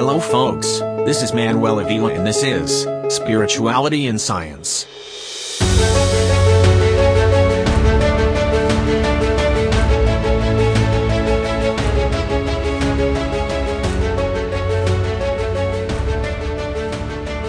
Hello folks, this is Manuel Avila and this is Spirituality and Science.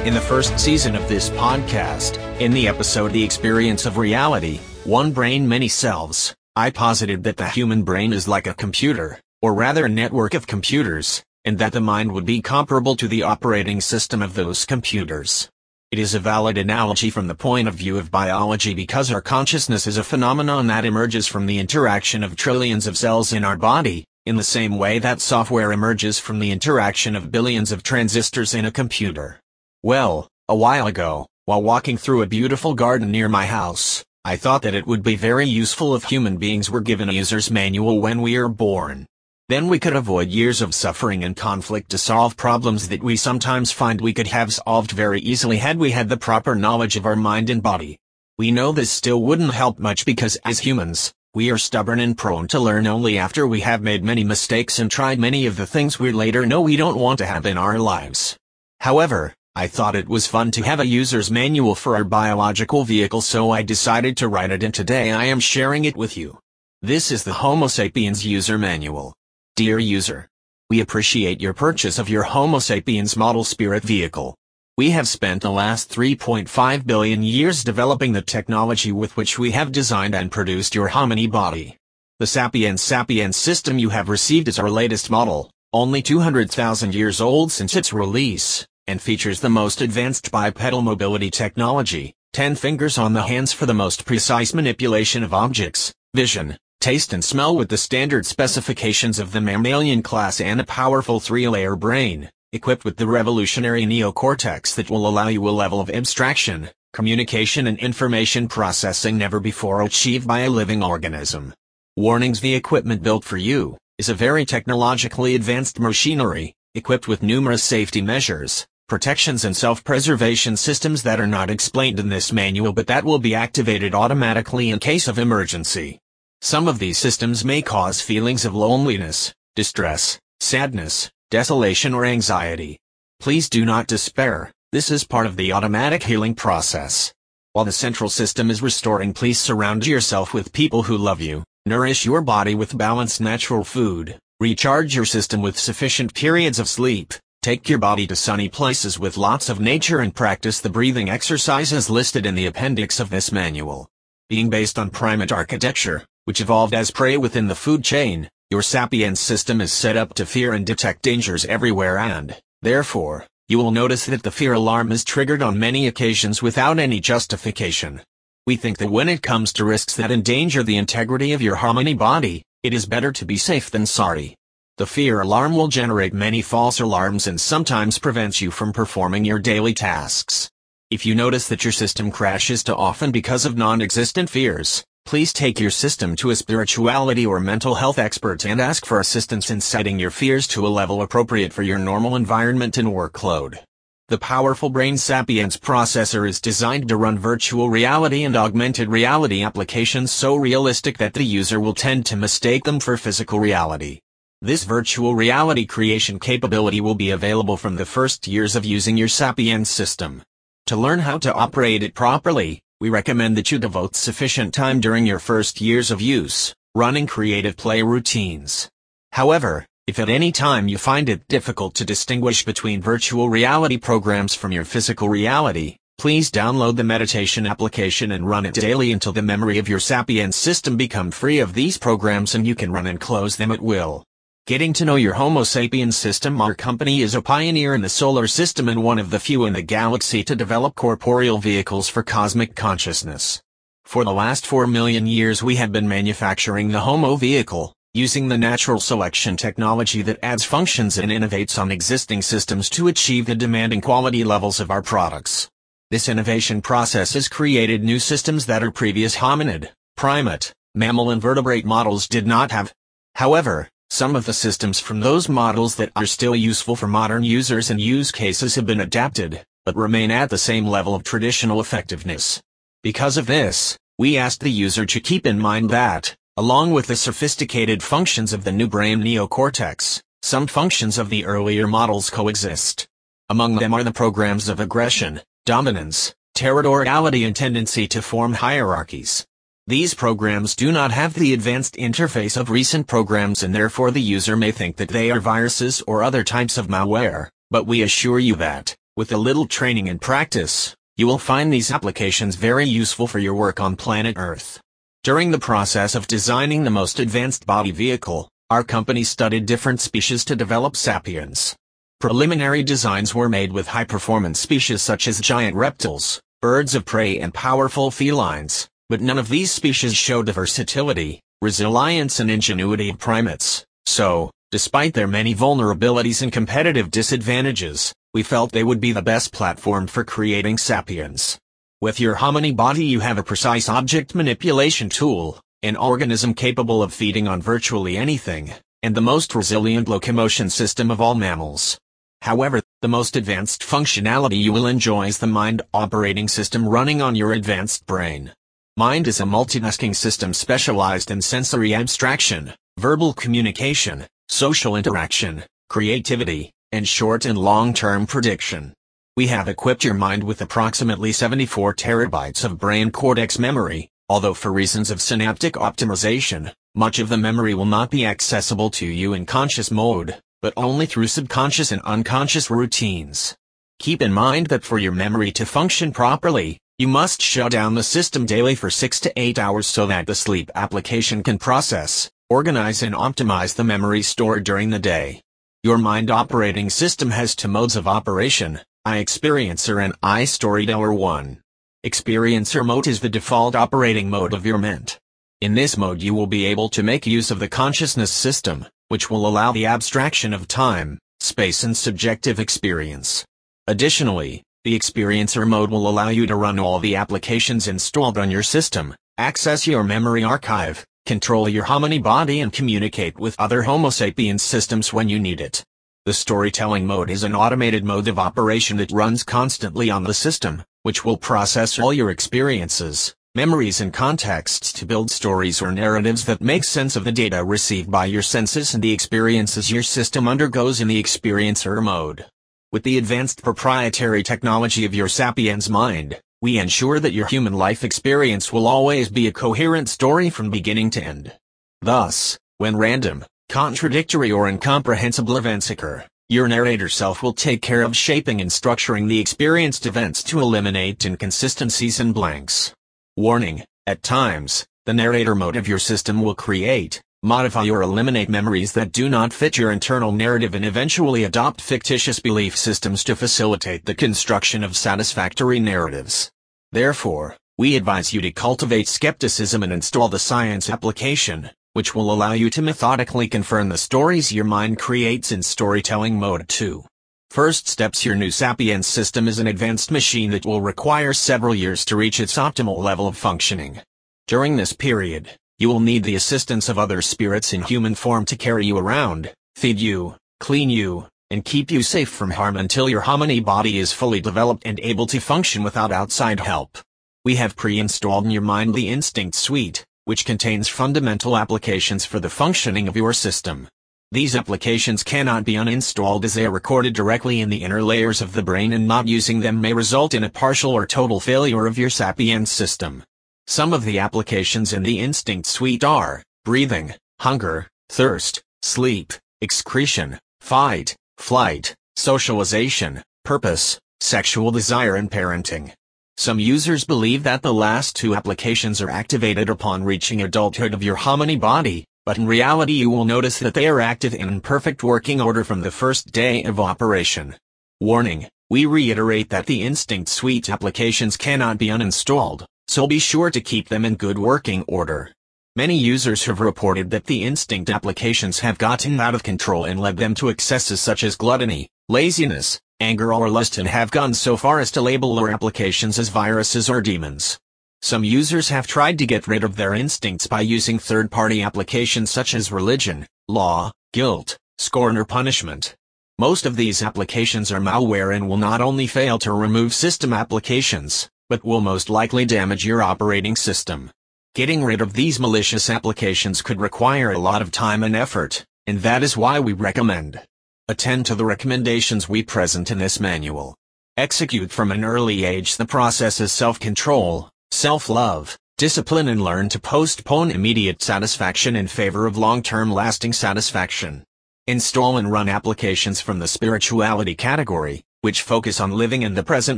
In the first season of this podcast, in the episode The Experience of Reality, One Brain Many Selves, I posited that the human brain is like a computer, or rather a network of computers, and that the mind would be comparable to the operating system of those computers. It is a valid analogy from the point of view of biology because our consciousness is a phenomenon that emerges from the interaction of trillions of cells in our body, in the same way that software emerges from the interaction of billions of transistors in a computer. Well, a while ago, while walking through a beautiful garden near my house, I thought that it would be very useful if human beings were given a user's manual when we are born. Then we could avoid years of suffering and conflict to solve problems that we sometimes find we could have solved very easily had we had the proper knowledge of our mind and body. We know this still wouldn't help much because as humans, we are stubborn and prone to learn only after we have made many mistakes and tried many of the things we later know we don't want to have in our lives. However, I thought it was fun to have a user's manual for our biological vehicle so I decided to write it and today I am sharing it with you. This is the Homo sapiens user manual. Dear user, we appreciate your purchase of your Homo sapiens model spirit vehicle. We have spent the last 3.5 billion years developing the technology with which we have designed and produced your hominy body. The Sapiens Sapiens system you have received is our latest model, only 200,000 years old since its release, and features the most advanced bipedal mobility technology, 10 fingers on the hands for the most precise manipulation of objects, vision, taste and smell with the standard specifications of the mammalian class and a powerful three-layer brain, equipped with the revolutionary neocortex that will allow you a level of abstraction, communication and information processing never before achieved by a living organism. Warnings The equipment built for you is a very technologically advanced machinery, equipped with numerous safety measures, protections and self-preservation systems that are not explained in this manual but that will be activated automatically in case of emergency. Some of these systems may cause feelings of loneliness, distress, sadness, desolation or anxiety. Please do not despair, this is part of the automatic healing process. While the central system is restoring please surround yourself with people who love you, nourish your body with balanced natural food, recharge your system with sufficient periods of sleep, take your body to sunny places with lots of nature and practice the breathing exercises listed in the appendix of this manual. Being based on primate architecture, which evolved as prey within the food chain, your sapiens system is set up to fear and detect dangers everywhere and, therefore, you will notice that the fear alarm is triggered on many occasions without any justification. We think that when it comes to risks that endanger the integrity of your hominy body, it is better to be safe than sorry. The fear alarm will generate many false alarms and sometimes prevents you from performing your daily tasks. If you notice that your system crashes too often because of non-existent fears, Please take your system to a spirituality or mental health expert and ask for assistance in setting your fears to a level appropriate for your normal environment and workload. The powerful Brain Sapiens processor is designed to run virtual reality and augmented reality applications so realistic that the user will tend to mistake them for physical reality. This virtual reality creation capability will be available from the first years of using your Sapiens system. To learn how to operate it properly, we recommend that you devote sufficient time during your first years of use, running creative play routines. However, if at any time you find it difficult to distinguish between virtual reality programs from your physical reality, please download the meditation application and run it daily until the memory of your Sapiens system become free of these programs and you can run and close them at will. Getting to know your Homo sapiens system Our company is a pioneer in the solar system and one of the few in the galaxy to develop corporeal vehicles for cosmic consciousness. For the last 4 million years we have been manufacturing the Homo vehicle, using the natural selection technology that adds functions and innovates on existing systems to achieve the demanding quality levels of our products. This innovation process has created new systems that our previous hominid, primate, mammal and vertebrate models did not have. However, some of the systems from those models that are still useful for modern users and use cases have been adapted, but remain at the same level of traditional effectiveness. Because of this, we asked the user to keep in mind that, along with the sophisticated functions of the new brain neocortex, some functions of the earlier models coexist. Among them are the programs of aggression, dominance, territoriality and tendency to form hierarchies. These programs do not have the advanced interface of recent programs and therefore the user may think that they are viruses or other types of malware, but we assure you that, with a little training and practice, you will find these applications very useful for your work on planet Earth. During the process of designing the most advanced body vehicle, our company studied different species to develop sapiens. Preliminary designs were made with high-performance species such as giant reptiles, birds of prey and powerful felines but none of these species show the versatility, resilience and ingenuity of primates. So, despite their many vulnerabilities and competitive disadvantages, we felt they would be the best platform for creating sapiens. With your hominy body you have a precise object manipulation tool, an organism capable of feeding on virtually anything, and the most resilient locomotion system of all mammals. However, the most advanced functionality you will enjoy is the mind operating system running on your advanced brain. Mind is a multitasking system specialized in sensory abstraction, verbal communication, social interaction, creativity, and short and long-term prediction. We have equipped your mind with approximately 74 terabytes of brain cortex memory, although for reasons of synaptic optimization, much of the memory will not be accessible to you in conscious mode, but only through subconscious and unconscious routines. Keep in mind that for your memory to function properly, you must shut down the system daily for 6 to 8 hours so that the sleep application can process, organize and optimize the memory stored during the day. Your mind operating system has two modes of operation, iExperiencer and iStoryteller 1. Experiencer mode is the default operating mode of your Mint. In this mode you will be able to make use of the consciousness system, which will allow the abstraction of time, space and subjective experience. Additionally, the Experiencer mode will allow you to run all the applications installed on your system, access your memory archive, control your Hominy body and communicate with other Homo sapiens systems when you need it. The storytelling mode is an automated mode of operation that runs constantly on the system, which will process all your experiences, memories and contexts to build stories or narratives that make sense of the data received by your senses and the experiences your system undergoes in the experiencer mode. With the advanced proprietary technology of your Sapiens mind, we ensure that your human life experience will always be a coherent story from beginning to end. Thus, when random, contradictory or incomprehensible events occur, your narrator self will take care of shaping and structuring the experienced events to eliminate inconsistencies and blanks. Warning, at times, the narrator mode of your system will create, modify or eliminate memories that do not fit your internal narrative and eventually adopt fictitious belief systems to facilitate the construction of satisfactory narratives. Therefore, we advise you to cultivate skepticism and install the science application, which will allow you to methodically confirm the stories your mind creates in storytelling mode 2. First steps Your new Sapiens system is an advanced machine that will require several years to reach its optimal level of functioning. During this period, you will need the assistance of other spirits in human form to carry you around, feed you, clean you, and keep you safe from harm until your hominy body is fully developed and able to function without outside help. We have pre-installed in your mind the Instinct Suite, which contains fundamental applications for the functioning of your system. These applications cannot be uninstalled as they are recorded directly in the inner layers of the brain and not using them may result in a partial or total failure of your Sapiens system. Some of the applications in the Instinct Suite are breathing, hunger, thirst, sleep, excretion, fight, flight, socialization, purpose, sexual desire and parenting. Some users believe that the last two applications are activated upon reaching adulthood of your hominy body, but in reality you will notice that they are active in perfect working order from the first day of operation. Warning, we reiterate that the Instinct Suite applications cannot be uninstalled so be sure to keep them in good working order. Many users have reported that the Instinct applications have gotten out of control and led them to excesses such as gluttony, laziness, anger or lust and have gone so far as to label their applications as viruses or demons. Some users have tried to get rid of their instincts by using third-party applications such as religion, law, guilt, scorn or punishment. Most of these applications are malware and will not only fail to remove system applications, but will most likely damage your operating system. Getting rid of these malicious applications could require a lot of time and effort, and that is why we recommend. Attend to the recommendations we present in this manual. Execute from an early age the processes self-control, self-love, discipline and learn to postpone immediate satisfaction in favor of long-term lasting satisfaction. Install and run applications from the spirituality category, which focus on living in the present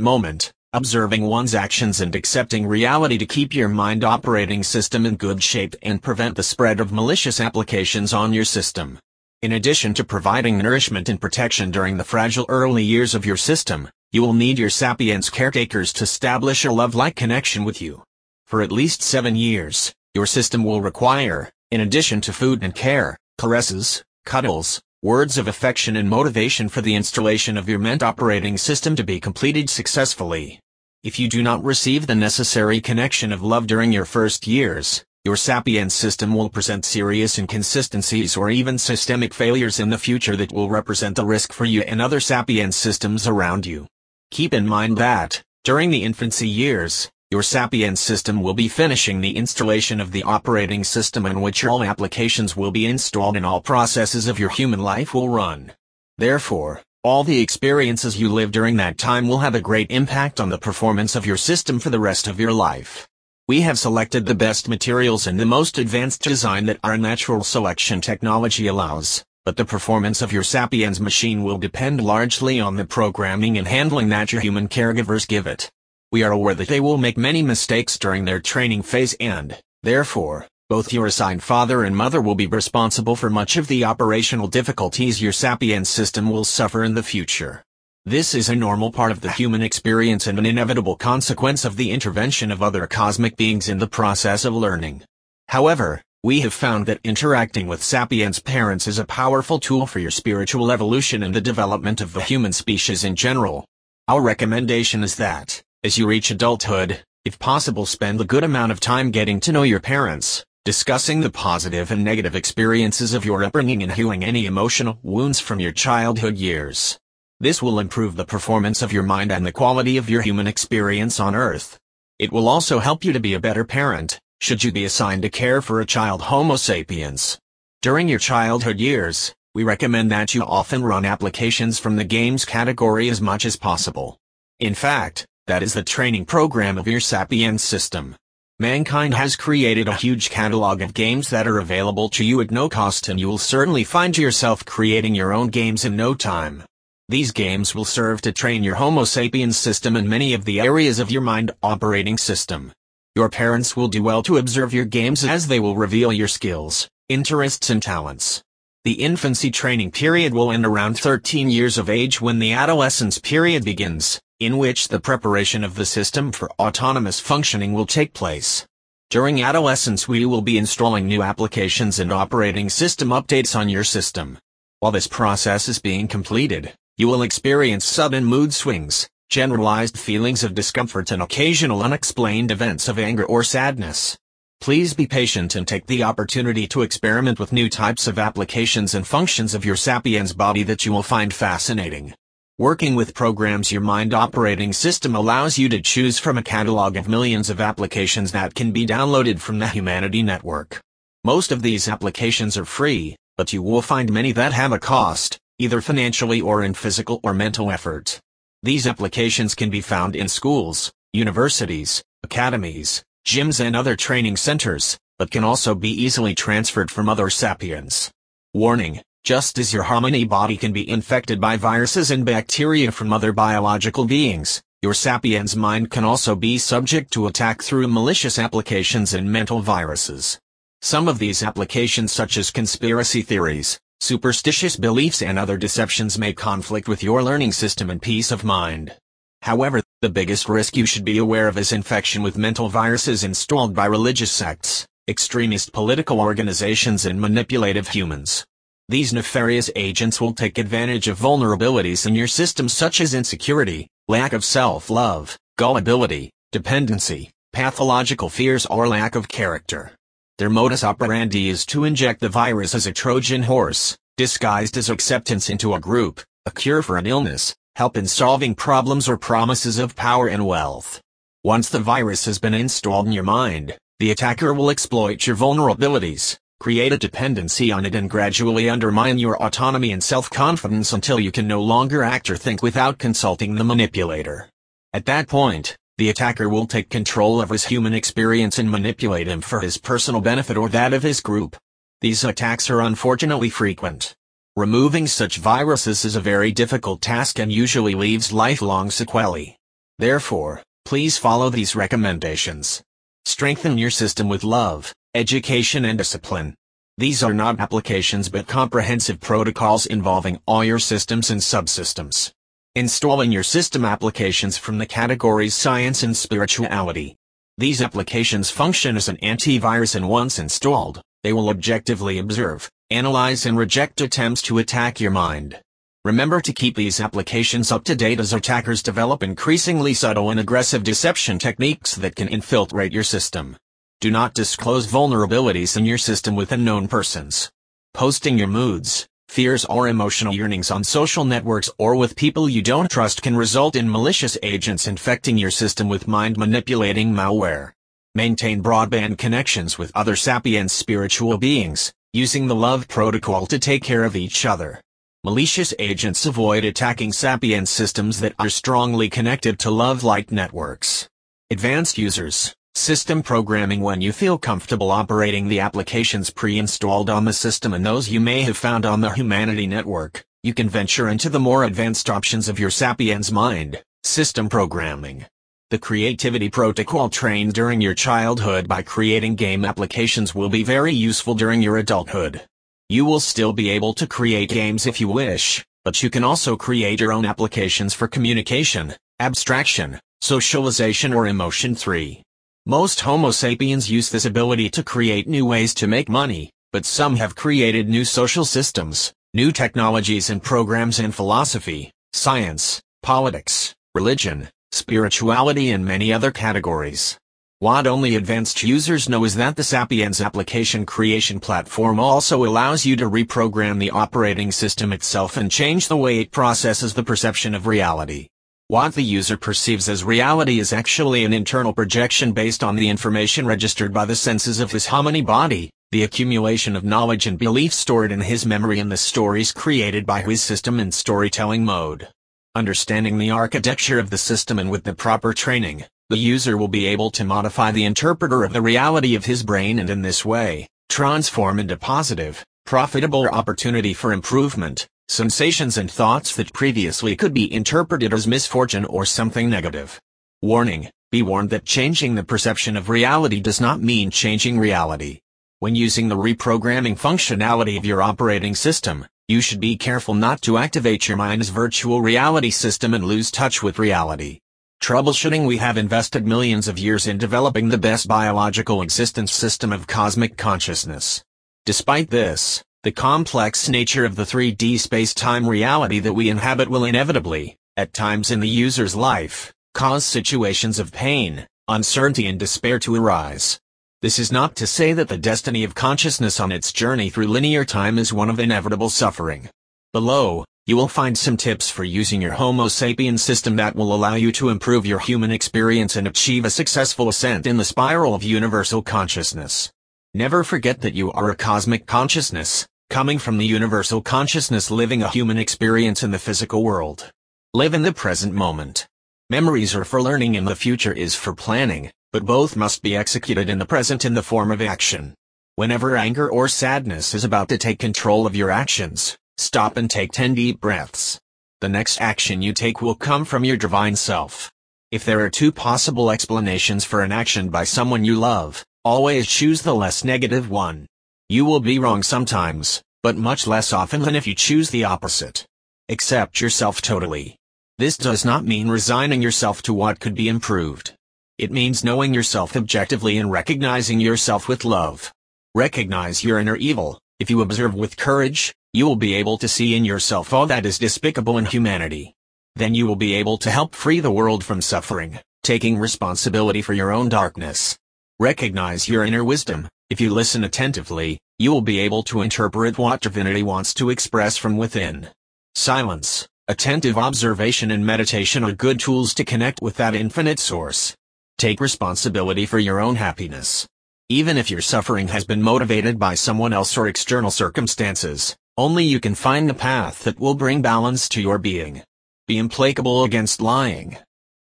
moment, observing one's actions and accepting reality to keep your mind operating system in good shape and prevent the spread of malicious applications on your system. In addition to providing nourishment and protection during the fragile early years of your system, you will need your Sapiens caretakers to establish a love-like connection with you. For at least seven years, your system will require, in addition to food and care, caresses, cuddles, words of affection and motivation for the installation of your ment operating system to be completed successfully. If you do not receive the necessary connection of love during your first years, your Sapiens system will present serious inconsistencies or even systemic failures in the future that will represent a risk for you and other Sapiens systems around you. Keep in mind that, during the infancy years, your Sapiens system will be finishing the installation of the operating system in which all applications will be installed and all processes of your human life will run. Therefore, all the experiences you live during that time will have a great impact on the performance of your system for the rest of your life. We have selected the best materials and the most advanced design that our natural selection technology allows but the performance of your Sapiens machine will depend largely on the programming and handling that your human caregivers give it. We are aware that they will make many mistakes during their training phase and, therefore, both your assigned father and mother will be responsible for much of the operational difficulties your Sapiens system will suffer in the future. This is a normal part of the human experience and an inevitable consequence of the intervention of other cosmic beings in the process of learning. However, we have found that interacting with sapiens parents is a powerful tool for your spiritual evolution and the development of the human species in general. Our recommendation is that, as you reach adulthood, if possible spend a good amount of time getting to know your parents, discussing the positive and negative experiences of your upbringing and healing any emotional wounds from your childhood years. This will improve the performance of your mind and the quality of your human experience on Earth. It will also help you to be a better parent, should you be assigned to care for a child Homo sapiens. During your childhood years, we recommend that you often run applications from the games category as much as possible. In fact, that is the training program of your Sapiens system. Mankind has created a huge catalog of games that are available to you at no cost and you'll certainly find yourself creating your own games in no time. These games will serve to train your Homo sapiens system in many of the areas of your mind operating system. Your parents will do well to observe your games as they will reveal your skills, interests and talents. The infancy training period will end around 13 years of age when the adolescence period begins, in which the preparation of the system for autonomous functioning will take place. During adolescence we will be installing new applications and operating system updates on your system. While this process is being completed, you will experience sudden mood swings, generalized feelings of discomfort and occasional unexplained events of anger or sadness. Please be patient and take the opportunity to experiment with new types of applications and functions of your Sapiens body that you will find fascinating. Working with programs your mind operating system allows you to choose from a catalog of millions of applications that can be downloaded from the Humanity Network. Most of these applications are free, but you will find many that have a cost, either financially or in physical or mental effort. These applications can be found in schools, universities, academies, gyms and other training centers, but can also be easily transferred from other sapiens. Warning, just as your harmony body can be infected by viruses and bacteria from other biological beings, your sapiens mind can also be subject to attack through malicious applications and mental viruses. Some of these applications such as conspiracy theories, Superstitious beliefs and other deceptions may conflict with your learning system and peace of mind. However, the biggest risk you should be aware of is infection with mental viruses installed by religious sects, extremist political organizations and manipulative humans. These nefarious agents will take advantage of vulnerabilities in your system such as insecurity, lack of self-love, gullibility, dependency, pathological fears or lack of character. Their modus operandi is to inject the virus as a Trojan horse, disguised as acceptance into a group, a cure for an illness, help in solving problems or promises of power and wealth. Once the virus has been installed in your mind, the attacker will exploit your vulnerabilities, create a dependency on it and gradually undermine your autonomy and self-confidence until you can no longer act or think without consulting the manipulator. At that point, the attacker will take control of his human experience and manipulate him for his personal benefit or that of his group. These attacks are unfortunately frequent. Removing such viruses is a very difficult task and usually leaves lifelong sequelae. Therefore, please follow these recommendations. Strengthen your system with love, education and discipline. These are not applications but comprehensive protocols involving all your systems and subsystems. Installing your system applications from the categories science and spirituality. These applications function as an antivirus and once installed, they will objectively observe, analyze and reject attempts to attack your mind. Remember to keep these applications up to date as attackers develop increasingly subtle and aggressive deception techniques that can infiltrate your system. Do not disclose vulnerabilities in your system with unknown persons. Posting your moods, fears or emotional yearnings on social networks or with people you don't trust can result in malicious agents infecting your system with mind-manipulating malware. Maintain broadband connections with other sapiens spiritual beings, using the love protocol to take care of each other. Malicious agents avoid attacking sapiens systems that are strongly connected to love-like networks. Advanced users, System programming when you feel comfortable operating the applications pre-installed on the system and those you may have found on the Humanity Network, you can venture into the more advanced options of your Sapiens mind, system programming. The creativity protocol trained during your childhood by creating game applications will be very useful during your adulthood. You will still be able to create games if you wish, but you can also create your own applications for communication, abstraction, socialization or emotion 3. Most Homo sapiens use this ability to create new ways to make money, but some have created new social systems, new technologies and programs in philosophy, science, politics, religion, spirituality and many other categories. What only advanced users know is that the Sapiens application creation platform also allows you to reprogram the operating system itself and change the way it processes the perception of reality. What the user perceives as reality is actually an internal projection based on the information registered by the senses of his hominy body, the accumulation of knowledge and belief stored in his memory and the stories created by his system and storytelling mode. Understanding the architecture of the system and with the proper training, the user will be able to modify the interpreter of the reality of his brain and in this way, transform into positive, profitable opportunity for improvement, sensations and thoughts that previously could be interpreted as misfortune or something negative. Warning, be warned that changing the perception of reality does not mean changing reality. When using the reprogramming functionality of your operating system, you should be careful not to activate your mind's virtual reality system and lose touch with reality. Troubleshooting We have invested millions of years in developing the best biological existence system of cosmic consciousness. Despite this, the complex nature of the 3D space-time reality that we inhabit will inevitably, at times in the user's life, cause situations of pain, uncertainty and despair to arise. This is not to say that the destiny of consciousness on its journey through linear time is one of inevitable suffering. Below, you will find some tips for using your Homo sapiens system that will allow you to improve your human experience and achieve a successful ascent in the spiral of universal consciousness. Never forget that you are a cosmic consciousness, coming from the universal consciousness living a human experience in the physical world. Live in the present moment. Memories are for learning and the future is for planning, but both must be executed in the present in the form of action. Whenever anger or sadness is about to take control of your actions, stop and take 10 deep breaths. The next action you take will come from your divine self. If there are two possible explanations for an action by someone you love, always choose the less negative one. You will be wrong sometimes, but much less often than if you choose the opposite. Accept yourself totally. This does not mean resigning yourself to what could be improved. It means knowing yourself objectively and recognizing yourself with love. Recognize your inner evil. If you observe with courage, you will be able to see in yourself all that is despicable in humanity. Then you will be able to help free the world from suffering, taking responsibility for your own darkness. Recognize your inner wisdom. If you listen attentively, you will be able to interpret what divinity wants to express from within. Silence, attentive observation and meditation are good tools to connect with that infinite source. Take responsibility for your own happiness. Even if your suffering has been motivated by someone else or external circumstances, only you can find the path that will bring balance to your being. Be implacable against lying.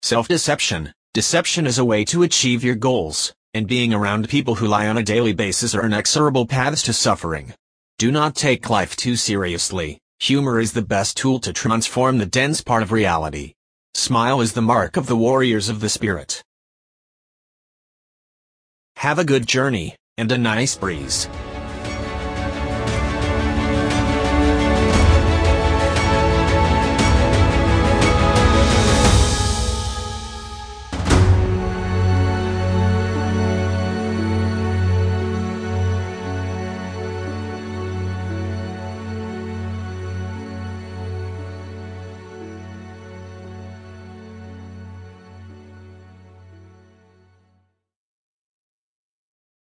Self-deception. Deception is a way to achieve your goals, and being around people who lie on a daily basis are inexorable paths to suffering. Do not take life too seriously. Humor is the best tool to transform the dense part of reality. Smile is the mark of the warriors of the spirit. Have a good journey, and a nice breeze.